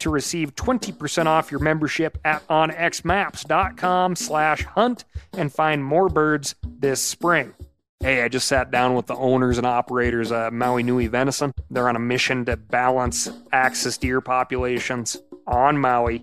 to receive 20% off your membership at onxmaps.com slash hunt and find more birds this spring. Hey, I just sat down with the owners and operators of Maui Nui Venison. They're on a mission to balance axis deer populations on Maui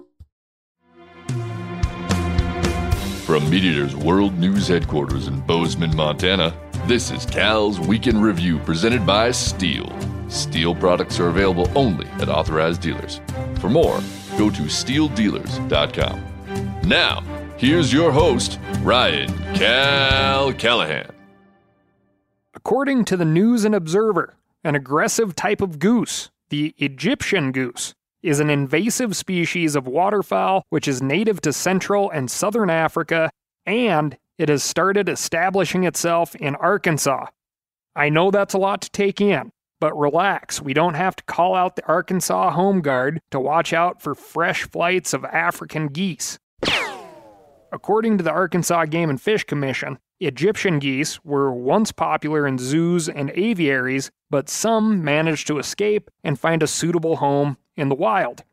From MeatEater's World News Headquarters in Bozeman, Montana, this is Cal's Weekend Review presented by STIHL. STIHL products are available only at authorized dealers. For more, go to stihldealers.com. Now, Here's your host, Ryan Cal Callahan. According to the News and Observer, an aggressive type of goose, the Egyptian goose, is an invasive species of waterfowl which is native to Central and Southern Africa, and it has started establishing itself in Arkansas. I know that's a lot to take in, but relax, we don't have to call out the Arkansas Home Guard to watch out for fresh flights of African geese. According to the Arkansas Game and Fish Commission, Egyptian geese were once popular in zoos and aviaries, but some managed to escape and find a suitable home in the wild.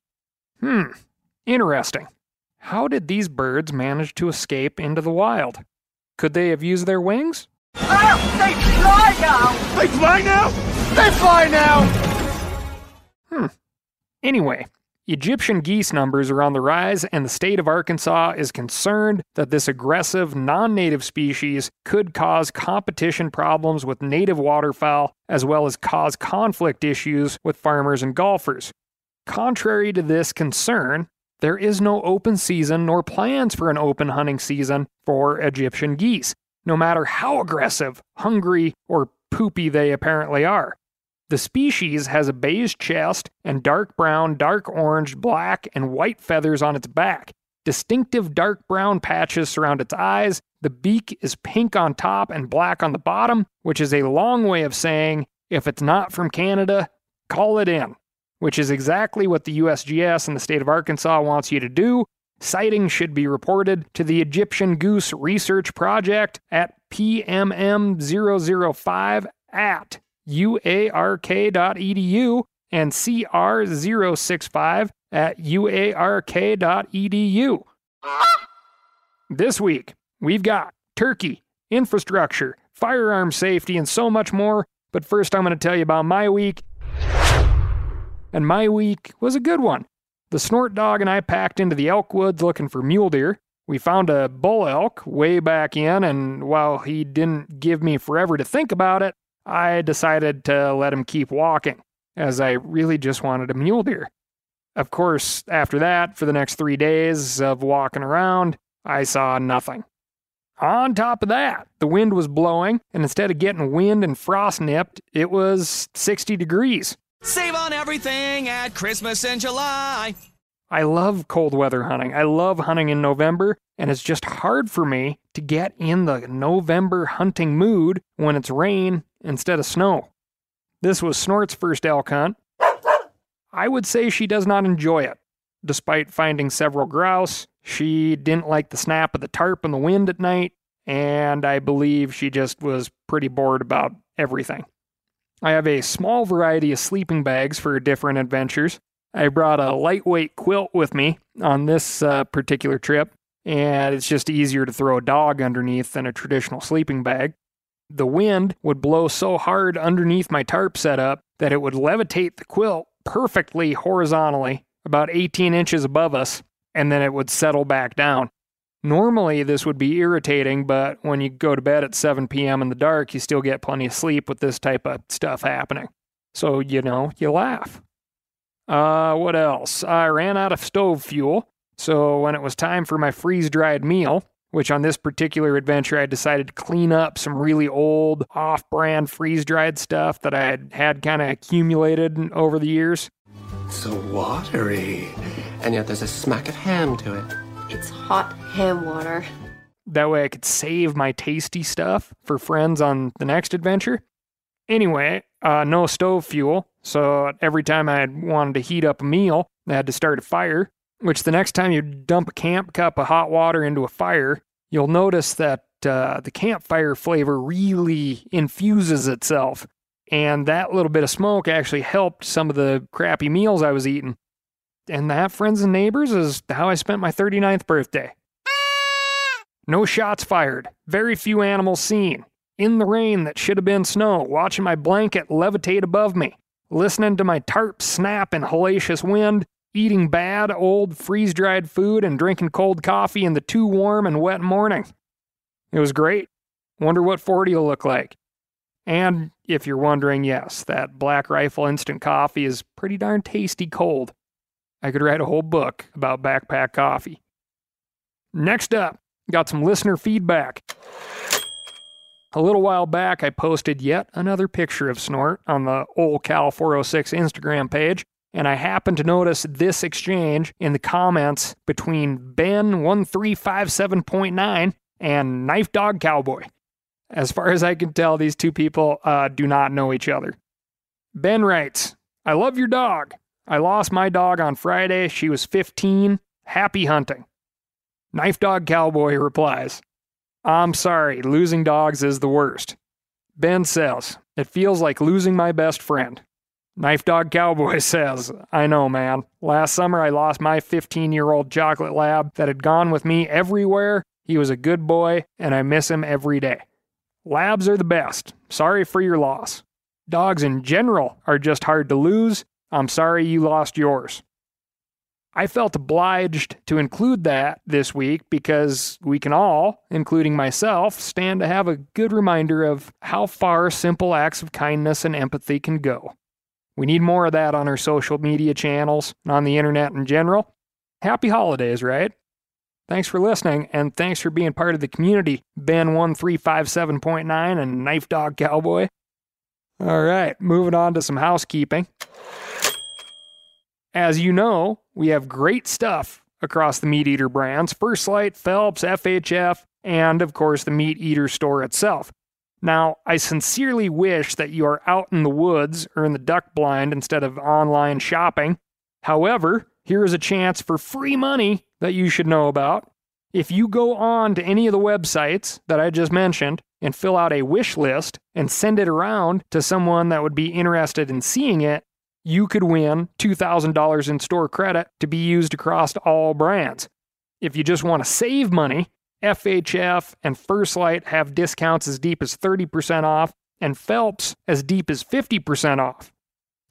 Hmm, interesting. How did these birds manage to escape into the wild? Could they have used their wings? Oh, they fly now! They fly now? They fly now! Hmm. Anyway, Egyptian geese numbers are on the rise, and the state of Arkansas is concerned that this aggressive, non native species could cause competition problems with native waterfowl, as well as cause conflict issues with farmers and golfers. Contrary to this concern, there is no open season nor plans for an open hunting season for Egyptian geese, no matter how aggressive, hungry, or poopy they apparently are. The species has a beige chest and dark brown, dark orange, black, and white feathers on its back. Distinctive dark brown patches surround its eyes. The beak is pink on top and black on the bottom, which is a long way of saying if it's not from Canada, call it in, which is exactly what the USGS and the state of Arkansas wants you to do. Sightings should be reported to the Egyptian Goose Research Project at PMM005 at uark.edu and cr065 at uark.edu. This week, we've got turkey, infrastructure, firearm safety, and so much more. But first, I'm going to tell you about my week. And my week was a good one. The snort dog and I packed into the elk woods looking for mule deer. We found a bull elk way back in, and while he didn't give me forever to think about it, I decided to let him keep walking, as I really just wanted a mule deer. Of course, after that, for the next three days of walking around, I saw nothing. On top of that, the wind was blowing, and instead of getting wind and frost nipped, it was 60 degrees. Save on everything at Christmas in July. I love cold weather hunting. I love hunting in November, and it's just hard for me to get in the November hunting mood when it's rain instead of snow. This was Snort's first elk hunt. I would say she does not enjoy it. Despite finding several grouse, she didn't like the snap of the tarp in the wind at night, and I believe she just was pretty bored about everything. I have a small variety of sleeping bags for different adventures. I brought a lightweight quilt with me on this uh, particular trip, and it's just easier to throw a dog underneath than a traditional sleeping bag. The wind would blow so hard underneath my tarp setup that it would levitate the quilt perfectly horizontally, about 18 inches above us, and then it would settle back down. Normally, this would be irritating, but when you go to bed at 7 p.m. in the dark, you still get plenty of sleep with this type of stuff happening. So, you know, you laugh. Uh, what else? I ran out of stove fuel, so when it was time for my freeze dried meal, which on this particular adventure I decided to clean up some really old off brand freeze dried stuff that I had had kind of accumulated over the years. So watery, and yet there's a smack of ham to it. It's hot ham water. That way I could save my tasty stuff for friends on the next adventure. Anyway, uh, no stove fuel, so every time I wanted to heat up a meal, I had to start a fire. Which the next time you dump a camp cup of hot water into a fire, you'll notice that uh, the campfire flavor really infuses itself. And that little bit of smoke actually helped some of the crappy meals I was eating. And that, friends and neighbors, is how I spent my 39th birthday. No shots fired, very few animals seen. In the rain that should have been snow, watching my blanket levitate above me, listening to my tarp snap in hellacious wind, eating bad, old, freeze dried food, and drinking cold coffee in the too warm and wet morning. It was great. Wonder what 40 will look like. And if you're wondering, yes, that Black Rifle instant coffee is pretty darn tasty cold. I could write a whole book about backpack coffee. Next up, got some listener feedback. A little while back, I posted yet another picture of Snort on the Old Cal 406 Instagram page, and I happened to notice this exchange in the comments between Ben1357.9 and Knife Dog Cowboy. As far as I can tell, these two people uh, do not know each other. Ben writes, I love your dog. I lost my dog on Friday. She was 15. Happy hunting. Knife Dog Cowboy replies, I'm sorry, losing dogs is the worst. Ben says, It feels like losing my best friend. Knife Dog Cowboy says, I know, man. Last summer I lost my 15 year old chocolate lab that had gone with me everywhere. He was a good boy, and I miss him every day. Labs are the best. Sorry for your loss. Dogs in general are just hard to lose, I'm sorry you lost yours. I felt obliged to include that this week because we can all, including myself, stand to have a good reminder of how far simple acts of kindness and empathy can go. We need more of that on our social media channels and on the internet in general. Happy holidays, right? Thanks for listening, and thanks for being part of the community, Ben1357.9 and Knife Dog Cowboy. All right, moving on to some housekeeping. As you know, we have great stuff across the Meat Eater brands First Lite, Phelps, FHF, and of course the Meat Eater store itself. Now, I sincerely wish that you are out in the woods or in the duck blind instead of online shopping. However, here is a chance for free money that you should know about. If you go on to any of the websites that I just mentioned and fill out a wish list and send it around to someone that would be interested in seeing it, you could win $2,000 in store credit to be used across all brands. If you just want to save money, FHF and First Lite have discounts as deep as 30% off and Phelps as deep as 50% off.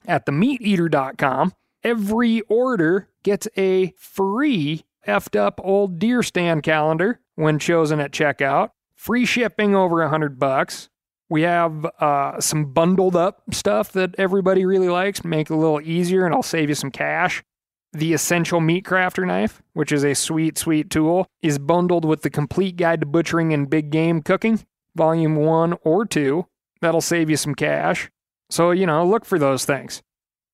At themeateater.com, every order gets a free effed up old deer stand calendar when chosen at checkout, free shipping over 100 bucks, we have uh, some bundled up stuff that everybody really likes, make it a little easier, and I'll save you some cash. The Essential Meat Crafter Knife, which is a sweet, sweet tool, is bundled with the Complete Guide to Butchering and Big Game Cooking, Volume 1 or 2. That'll save you some cash. So, you know, look for those things.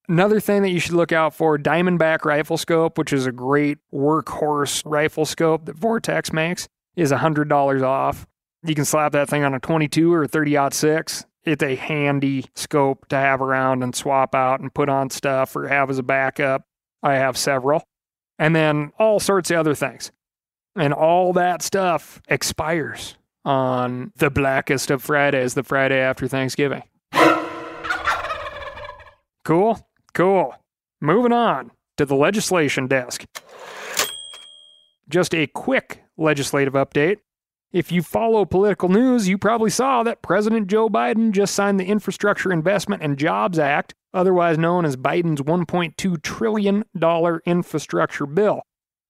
Another thing that you should look out for Diamondback Rifle Scope, which is a great workhorse rifle scope that Vortex makes, is $100 off. You can slap that thing on a 22 or a 30 6. It's a handy scope to have around and swap out and put on stuff or have as a backup. I have several. And then all sorts of other things. And all that stuff expires on the blackest of Fridays, the Friday after Thanksgiving. Cool? Cool. Moving on to the legislation desk. Just a quick legislative update. If you follow political news, you probably saw that President Joe Biden just signed the Infrastructure Investment and Jobs Act, otherwise known as Biden's $1.2 trillion infrastructure bill.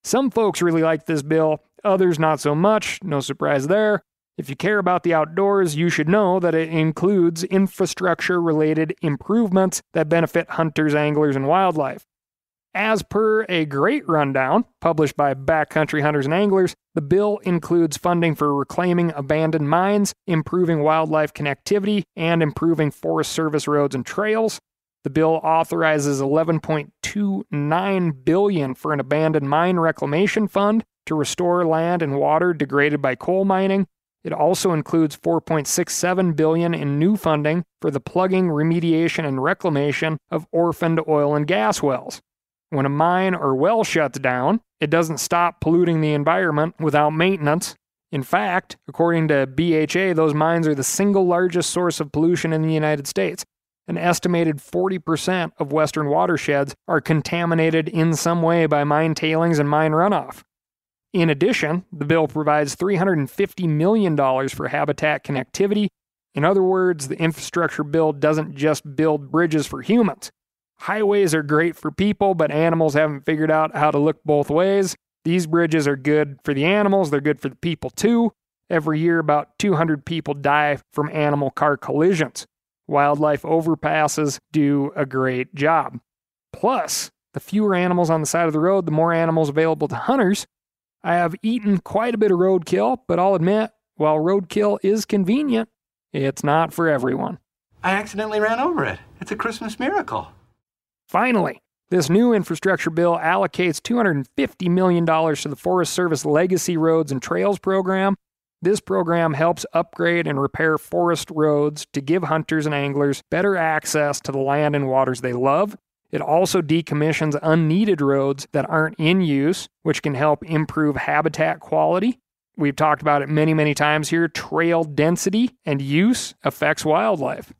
Some folks really like this bill, others not so much, no surprise there. If you care about the outdoors, you should know that it includes infrastructure related improvements that benefit hunters, anglers, and wildlife. As per a great rundown published by Backcountry Hunters and Anglers, the bill includes funding for reclaiming abandoned mines, improving wildlife connectivity, and improving Forest Service roads and trails. The bill authorizes 11.29 billion for an abandoned mine reclamation fund to restore land and water degraded by coal mining. It also includes 4.67 billion in new funding for the plugging, remediation, and reclamation of orphaned oil and gas wells. When a mine or well shuts down, it doesn't stop polluting the environment without maintenance. In fact, according to BHA, those mines are the single largest source of pollution in the United States. An estimated 40% of Western watersheds are contaminated in some way by mine tailings and mine runoff. In addition, the bill provides $350 million for habitat connectivity. In other words, the infrastructure bill doesn't just build bridges for humans. Highways are great for people, but animals haven't figured out how to look both ways. These bridges are good for the animals, they're good for the people too. Every year, about 200 people die from animal car collisions. Wildlife overpasses do a great job. Plus, the fewer animals on the side of the road, the more animals available to hunters. I have eaten quite a bit of roadkill, but I'll admit, while roadkill is convenient, it's not for everyone. I accidentally ran over it. It's a Christmas miracle. Finally, this new infrastructure bill allocates $250 million to the Forest Service Legacy Roads and Trails program. This program helps upgrade and repair forest roads to give hunters and anglers better access to the land and waters they love. It also decommissions unneeded roads that aren't in use, which can help improve habitat quality. We've talked about it many, many times here. Trail density and use affects wildlife.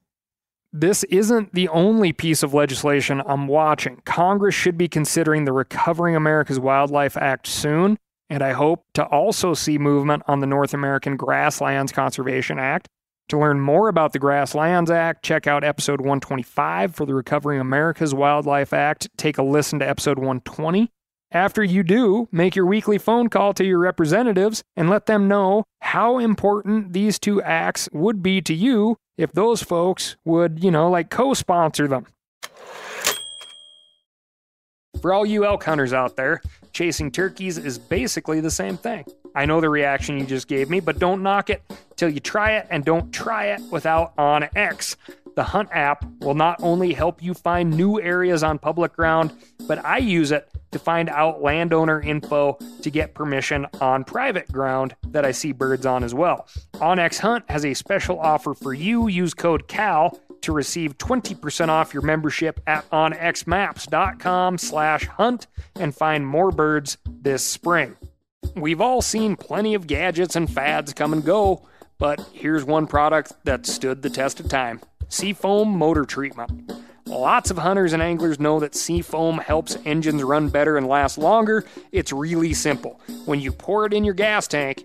This isn't the only piece of legislation I'm watching. Congress should be considering the Recovering America's Wildlife Act soon, and I hope to also see movement on the North American Grasslands Conservation Act. To learn more about the Grasslands Act, check out episode 125 for the Recovering America's Wildlife Act. Take a listen to episode 120. After you do, make your weekly phone call to your representatives and let them know how important these two acts would be to you if those folks would, you know, like co sponsor them. For all you elk hunters out there, chasing turkeys is basically the same thing. I know the reaction you just gave me, but don't knock it till you try it and don't try it without OnX. The Hunt app will not only help you find new areas on public ground, but I use it to find out landowner info to get permission on private ground that I see birds on as well. OnX Hunt has a special offer for you. Use code CAL to receive 20% off your membership at onxmaps.com slash hunt and find more birds this spring. We've all seen plenty of gadgets and fads come and go, but here's one product that stood the test of time. Seafoam motor treatment. Lots of hunters and anglers know that seafoam helps engines run better and last longer. It's really simple. When you pour it in your gas tank,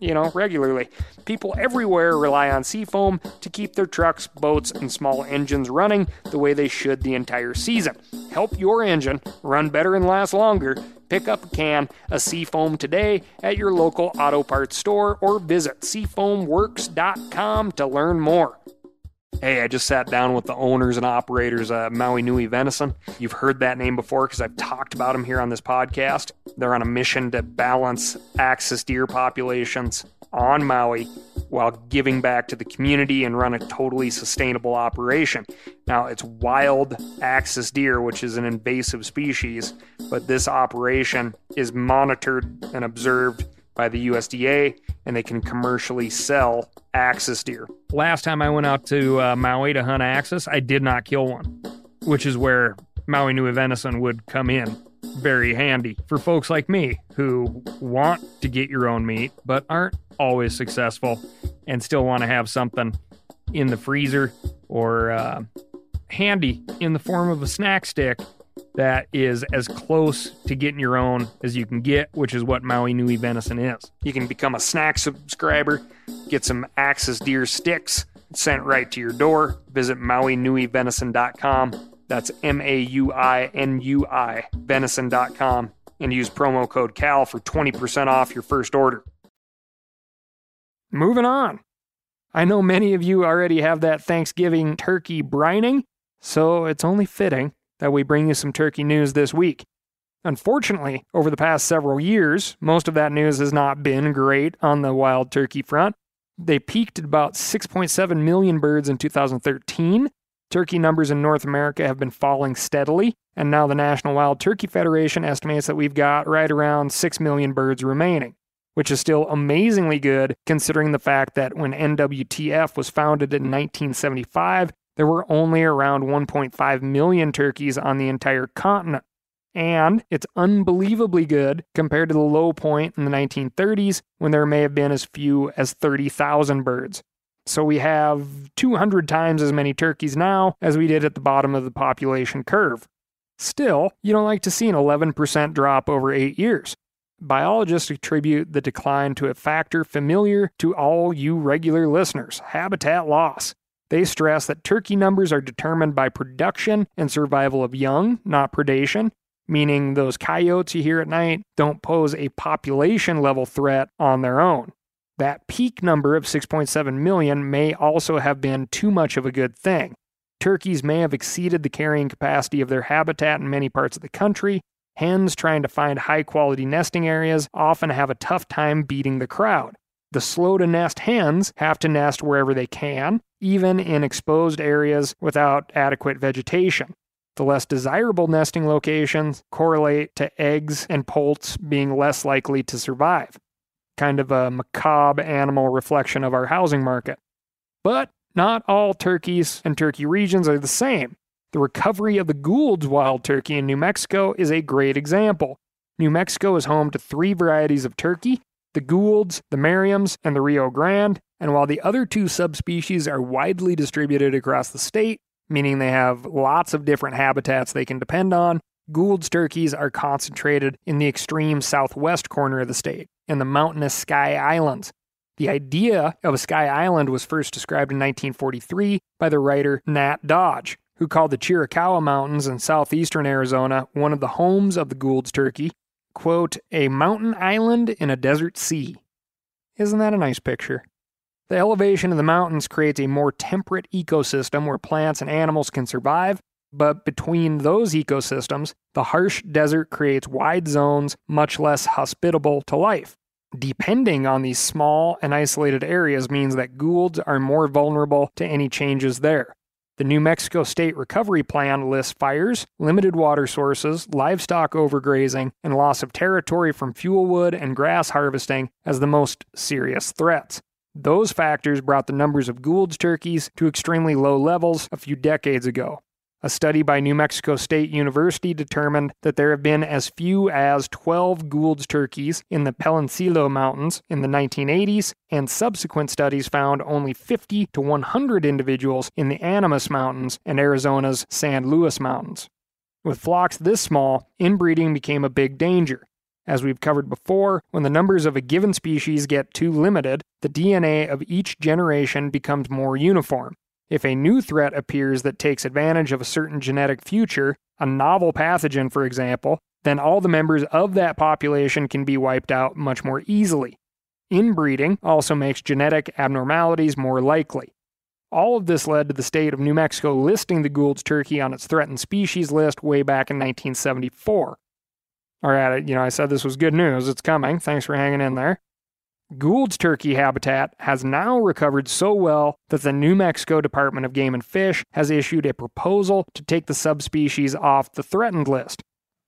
you know, regularly. People everywhere rely on Seafoam to keep their trucks, boats, and small engines running the way they should the entire season. Help your engine run better and last longer. Pick up a can of Seafoam today at your local auto parts store or visit seafoamworks.com to learn more. Hey, I just sat down with the owners and operators of Maui Nui Venison. You've heard that name before because I've talked about them here on this podcast. They're on a mission to balance axis deer populations on Maui while giving back to the community and run a totally sustainable operation. Now, it's wild axis deer, which is an invasive species, but this operation is monitored and observed by the USDA, and they can commercially sell axis deer. Last time I went out to uh, Maui to hunt axis, I did not kill one, which is where Maui Nui venison would come in very handy for folks like me who want to get your own meat but aren't always successful and still want to have something in the freezer or uh, handy in the form of a snack stick that is as close to getting your own as you can get, which is what Maui Nui venison is. You can become a snack subscriber, get some Axis deer sticks sent right to your door. Visit MauiNuiVenison.com. That's M A U I N U I, venison.com, and use promo code CAL for 20% off your first order. Moving on. I know many of you already have that Thanksgiving turkey brining, so it's only fitting that we bring you some turkey news this week. Unfortunately, over the past several years, most of that news has not been great on the wild turkey front. They peaked at about 6.7 million birds in 2013. Turkey numbers in North America have been falling steadily, and now the National Wild Turkey Federation estimates that we've got right around 6 million birds remaining, which is still amazingly good considering the fact that when NWTF was founded in 1975, there were only around 1.5 million turkeys on the entire continent. And it's unbelievably good compared to the low point in the 1930s when there may have been as few as 30,000 birds. So we have 200 times as many turkeys now as we did at the bottom of the population curve. Still, you don't like to see an 11% drop over eight years. Biologists attribute the decline to a factor familiar to all you regular listeners habitat loss. They stress that turkey numbers are determined by production and survival of young, not predation, meaning those coyotes you hear at night don't pose a population level threat on their own. That peak number of 6.7 million may also have been too much of a good thing. Turkeys may have exceeded the carrying capacity of their habitat in many parts of the country. Hens trying to find high quality nesting areas often have a tough time beating the crowd. The slow to nest hens have to nest wherever they can, even in exposed areas without adequate vegetation. The less desirable nesting locations correlate to eggs and poults being less likely to survive. Kind of a macabre animal reflection of our housing market. But not all turkeys and turkey regions are the same. The recovery of the Gould's wild turkey in New Mexico is a great example. New Mexico is home to three varieties of turkey the Goulds, the Merriams, and the Rio Grande, and while the other two subspecies are widely distributed across the state, meaning they have lots of different habitats they can depend on, Gould's turkeys are concentrated in the extreme southwest corner of the state, in the mountainous Sky Islands. The idea of a Sky Island was first described in 1943 by the writer Nat Dodge, who called the Chiricahua Mountains in southeastern Arizona one of the homes of the Gould's turkey quote, a mountain island in a desert sea. Isn't that a nice picture? The elevation of the mountains creates a more temperate ecosystem where plants and animals can survive, but between those ecosystems, the harsh desert creates wide zones much less hospitable to life. Depending on these small and isolated areas means that Goulds are more vulnerable to any changes there. The New Mexico State Recovery Plan lists fires, limited water sources, livestock overgrazing, and loss of territory from fuel wood and grass harvesting as the most serious threats. Those factors brought the numbers of Gould's turkeys to extremely low levels a few decades ago. A study by New Mexico State University determined that there have been as few as 12 Gould's turkeys in the Peloncillo Mountains in the 1980s, and subsequent studies found only 50 to 100 individuals in the Animas Mountains and Arizona's San Luis Mountains. With flocks this small, inbreeding became a big danger. As we've covered before, when the numbers of a given species get too limited, the DNA of each generation becomes more uniform, if a new threat appears that takes advantage of a certain genetic future, a novel pathogen, for example, then all the members of that population can be wiped out much more easily. Inbreeding also makes genetic abnormalities more likely. All of this led to the state of New Mexico listing the Gould's turkey on its threatened species list way back in 1974. All right, you know, I said this was good news. It's coming. Thanks for hanging in there. Gould's turkey habitat has now recovered so well that the New Mexico Department of Game and Fish has issued a proposal to take the subspecies off the threatened list.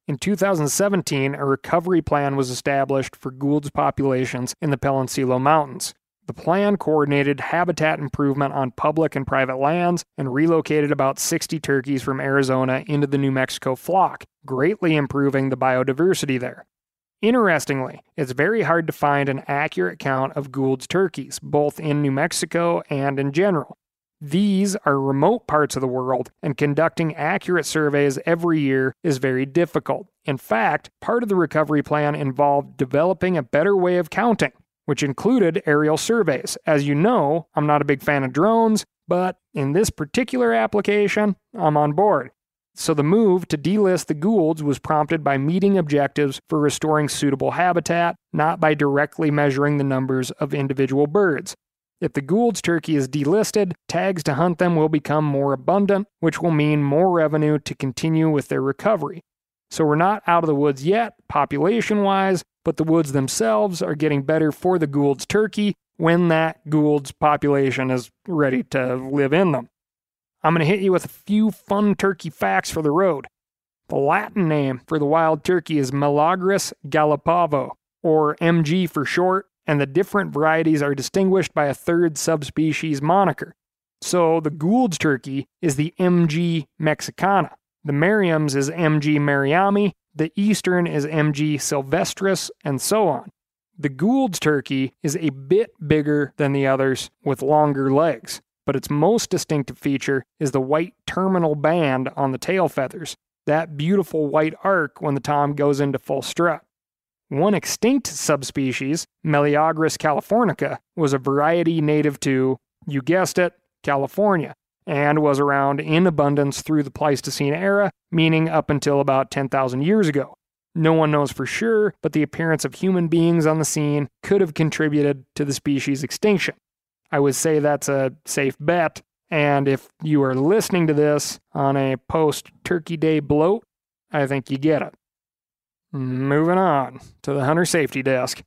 In 2017, a recovery plan was established for Gould's populations in the Peloncillo Mountains. The plan coordinated habitat improvement on public and private lands and relocated about 60 turkeys from Arizona into the New Mexico flock, greatly improving the biodiversity there. Interestingly, it's very hard to find an accurate count of Gould's turkeys, both in New Mexico and in general. These are remote parts of the world, and conducting accurate surveys every year is very difficult. In fact, part of the recovery plan involved developing a better way of counting, which included aerial surveys. As you know, I'm not a big fan of drones, but in this particular application, I'm on board. So the move to delist the Goulds was prompted by meeting objectives for restoring suitable habitat, not by directly measuring the numbers of individual birds. If the Gould's turkey is delisted, tags to hunt them will become more abundant, which will mean more revenue to continue with their recovery. So we're not out of the woods yet, population wise, but the woods themselves are getting better for the Gould's turkey when that Gould's population is ready to live in them. I'm going to hit you with a few fun turkey facts for the road. The Latin name for the wild turkey is Meleagris gallopavo, or MG for short, and the different varieties are distinguished by a third subspecies moniker. So the Gould's turkey is the MG mexicana. The Merriam's is MG merriami, the Eastern is MG sylvestris, and so on. The Gould's turkey is a bit bigger than the others with longer legs but its most distinctive feature is the white terminal band on the tail feathers, that beautiful white arc when the tom goes into full strut. One extinct subspecies, Meleagris californica, was a variety native to, you guessed it, California, and was around in abundance through the Pleistocene era, meaning up until about 10,000 years ago. No one knows for sure, but the appearance of human beings on the scene could have contributed to the species' extinction. I would say that's a safe bet. And if you are listening to this on a post Turkey Day bloat, I think you get it. Moving on to the hunter safety desk.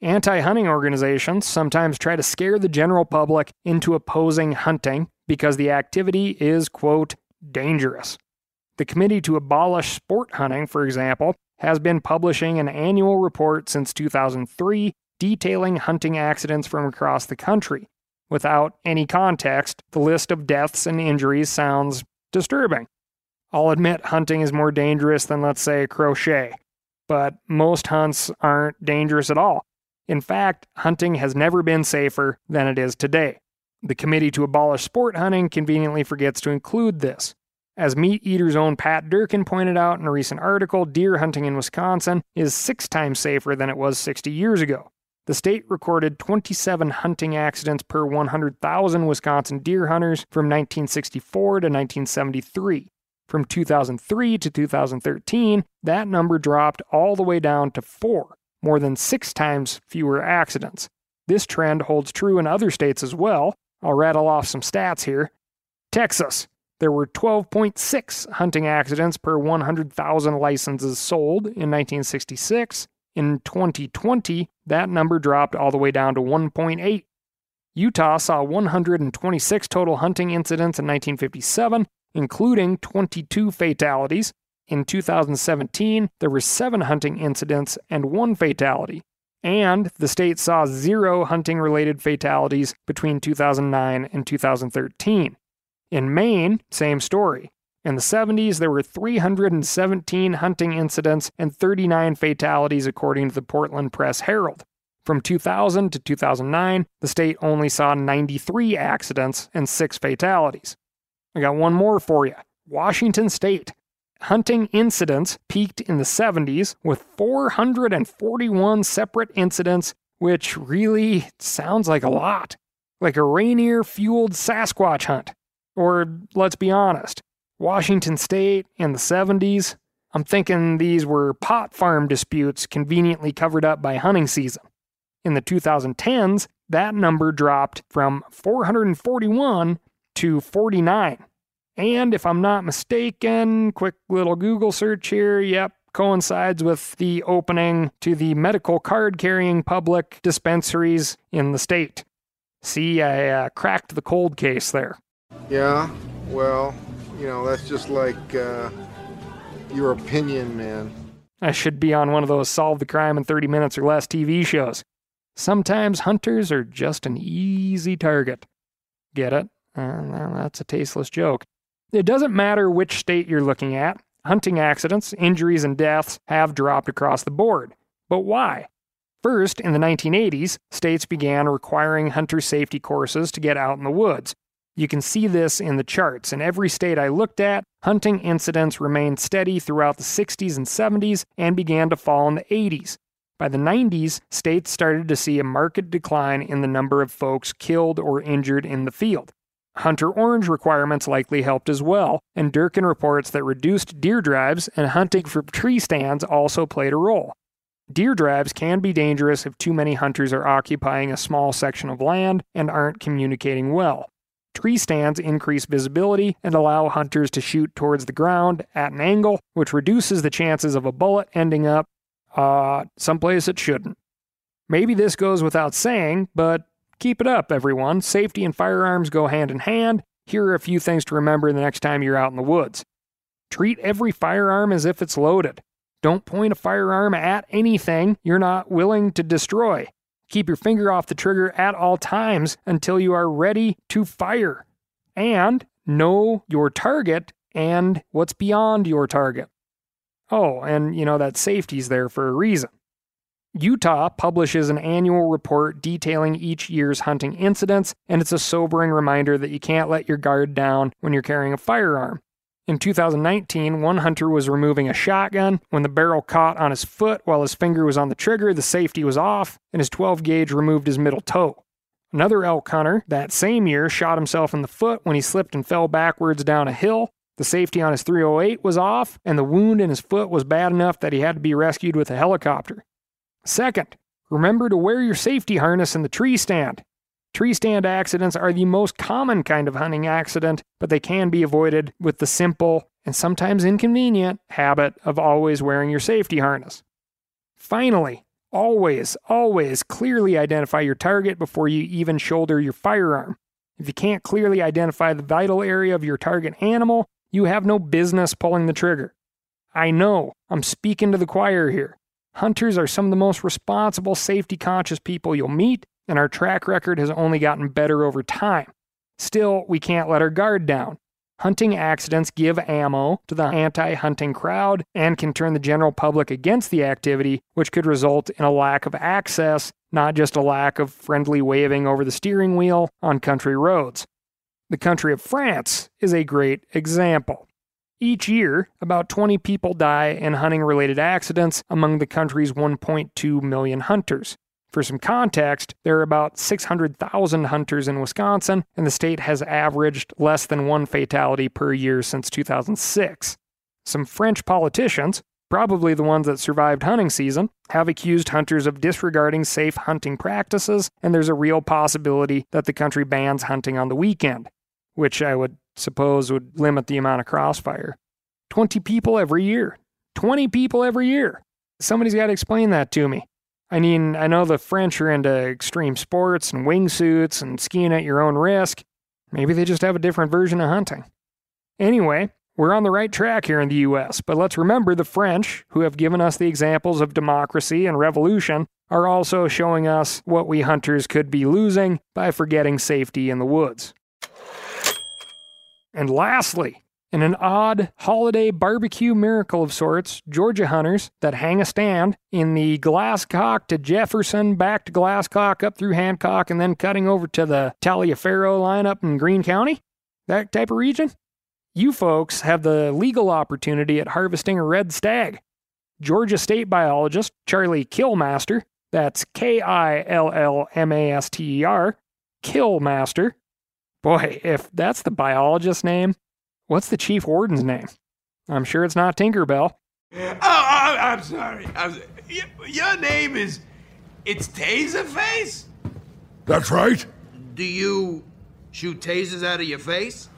Anti hunting organizations sometimes try to scare the general public into opposing hunting because the activity is, quote, dangerous. The Committee to Abolish Sport Hunting, for example, has been publishing an annual report since 2003 detailing hunting accidents from across the country. Without any context, the list of deaths and injuries sounds disturbing. I'll admit hunting is more dangerous than, let's say, crochet, but most hunts aren't dangerous at all. In fact, hunting has never been safer than it is today. The Committee to Abolish Sport Hunting conveniently forgets to include this. As Meat Eater's own Pat Durkin pointed out in a recent article, deer hunting in Wisconsin is six times safer than it was 60 years ago. The state recorded 27 hunting accidents per 100,000 Wisconsin deer hunters from 1964 to 1973. From 2003 to 2013, that number dropped all the way down to four, more than six times fewer accidents. This trend holds true in other states as well. I'll rattle off some stats here. Texas, there were 12.6 hunting accidents per 100,000 licenses sold in 1966. In 2020, that number dropped all the way down to 1.8. Utah saw 126 total hunting incidents in 1957, including 22 fatalities. In 2017, there were seven hunting incidents and one fatality. And the state saw zero hunting related fatalities between 2009 and 2013. In Maine, same story. In the 70s, there were 317 hunting incidents and 39 fatalities, according to the Portland Press Herald. From 2000 to 2009, the state only saw 93 accidents and 6 fatalities. I got one more for you Washington State. Hunting incidents peaked in the 70s with 441 separate incidents, which really sounds like a lot. Like a Rainier fueled Sasquatch hunt. Or, let's be honest, Washington State in the 70s. I'm thinking these were pot farm disputes conveniently covered up by hunting season. In the 2010s, that number dropped from 441 to 49. And if I'm not mistaken, quick little Google search here, yep, coincides with the opening to the medical card carrying public dispensaries in the state. See, I uh, cracked the cold case there. Yeah, well, you know, that's just like uh, your opinion, man. I should be on one of those solve the crime in 30 minutes or less TV shows. Sometimes hunters are just an easy target. Get it? Uh, that's a tasteless joke. It doesn't matter which state you're looking at, hunting accidents, injuries, and deaths have dropped across the board. But why? First, in the 1980s, states began requiring hunter safety courses to get out in the woods. You can see this in the charts. In every state I looked at, hunting incidents remained steady throughout the 60s and 70s and began to fall in the 80s. By the 90s, states started to see a marked decline in the number of folks killed or injured in the field. Hunter orange requirements likely helped as well, and Durkin reports that reduced deer drives and hunting for tree stands also played a role. Deer drives can be dangerous if too many hunters are occupying a small section of land and aren't communicating well. Tree stands increase visibility and allow hunters to shoot towards the ground at an angle, which reduces the chances of a bullet ending up uh, someplace it shouldn't. Maybe this goes without saying, but keep it up, everyone. Safety and firearms go hand in hand. Here are a few things to remember the next time you're out in the woods. Treat every firearm as if it's loaded. Don't point a firearm at anything you're not willing to destroy. Keep your finger off the trigger at all times until you are ready to fire. And know your target and what's beyond your target. Oh, and you know that safety's there for a reason. Utah publishes an annual report detailing each year's hunting incidents, and it's a sobering reminder that you can't let your guard down when you're carrying a firearm. In 2019, one hunter was removing a shotgun. When the barrel caught on his foot while his finger was on the trigger, the safety was off, and his 12 gauge removed his middle toe. Another elk hunter that same year shot himself in the foot when he slipped and fell backwards down a hill. The safety on his 308 was off, and the wound in his foot was bad enough that he had to be rescued with a helicopter. Second, remember to wear your safety harness in the tree stand. Tree stand accidents are the most common kind of hunting accident, but they can be avoided with the simple and sometimes inconvenient habit of always wearing your safety harness. Finally, always, always clearly identify your target before you even shoulder your firearm. If you can't clearly identify the vital area of your target animal, you have no business pulling the trigger. I know, I'm speaking to the choir here. Hunters are some of the most responsible, safety conscious people you'll meet, and our track record has only gotten better over time. Still, we can't let our guard down. Hunting accidents give ammo to the anti hunting crowd and can turn the general public against the activity, which could result in a lack of access, not just a lack of friendly waving over the steering wheel on country roads. The country of France is a great example. Each year, about 20 people die in hunting related accidents among the country's 1.2 million hunters. For some context, there are about 600,000 hunters in Wisconsin, and the state has averaged less than one fatality per year since 2006. Some French politicians, probably the ones that survived hunting season, have accused hunters of disregarding safe hunting practices, and there's a real possibility that the country bans hunting on the weekend, which I would suppose would limit the amount of crossfire. 20 people every year. 20 people every year. Somebody's got to explain that to me. I mean, I know the French are into extreme sports and wingsuits and skiing at your own risk. Maybe they just have a different version of hunting. Anyway, we're on the right track here in the US, but let's remember the French, who have given us the examples of democracy and revolution, are also showing us what we hunters could be losing by forgetting safety in the woods. And lastly, in an odd holiday barbecue miracle of sorts, Georgia hunters that hang a stand in the Glasscock to Jefferson, back to Glasscock, up through Hancock, and then cutting over to the Taliaferro line up in Greene County, that type of region. You folks have the legal opportunity at harvesting a red stag. Georgia state biologist Charlie Killmaster, that's K I L L M A S T E R, Killmaster. Boy, if that's the biologist's name, What's the chief warden's name? I'm sure it's not Tinkerbell. Oh, I, I'm sorry. I'm, your, your name is. It's Taserface? That's right. Do you shoot tasers out of your face?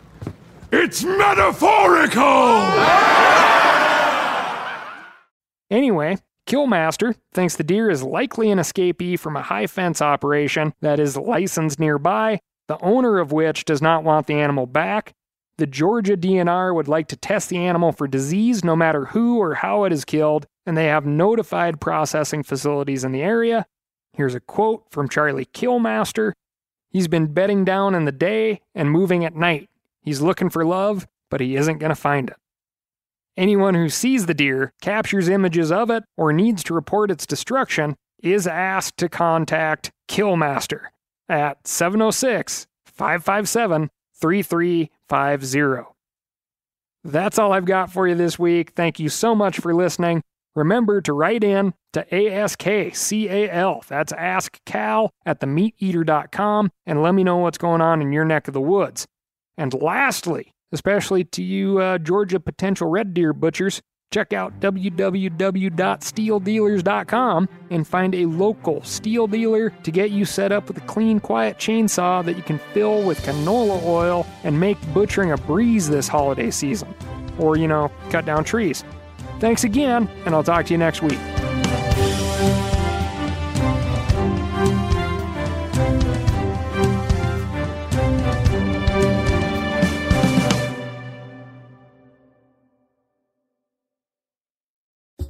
It's metaphorical! Anyway, Killmaster thinks the deer is likely an escapee from a high fence operation that is licensed nearby, the owner of which does not want the animal back. The Georgia DNR would like to test the animal for disease no matter who or how it is killed, and they have notified processing facilities in the area. Here's a quote from Charlie Killmaster He's been bedding down in the day and moving at night. He's looking for love, but he isn't going to find it. Anyone who sees the deer, captures images of it, or needs to report its destruction is asked to contact Killmaster at 706 557 3350. That's all I've got for you this week. Thank you so much for listening. Remember to write in to ASKCAL, that's Ask Cal at themeateater.com, and let me know what's going on in your neck of the woods. And lastly, especially to you uh, Georgia potential red deer butchers, check out www.stihldealers.com and find a local STIHL dealer to get you set up with a clean, quiet chainsaw that you can fill with canola oil and make butchering a breeze this holiday season. Or, you know, cut down trees. Thanks again, and I'll talk to you next week.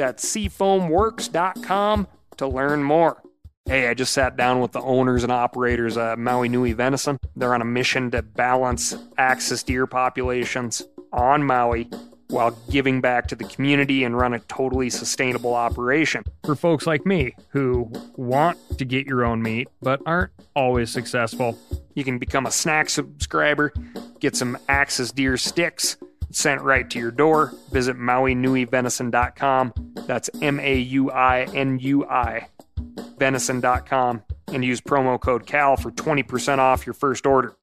That's seafoamworks.com to learn more. Hey, I just sat down with the owners and operators at Maui Nui Venison. They're on a mission to balance axis deer populations on Maui while giving back to the community and run a totally sustainable operation. For folks like me who want to get your own meat but aren't always successful, you can become a snack subscriber, get some Axis deer sticks sent right to your door. Visit MauiNuiVenison.com. That's M A U I N U I venison.com and use promo code CAL for 20% off your first order.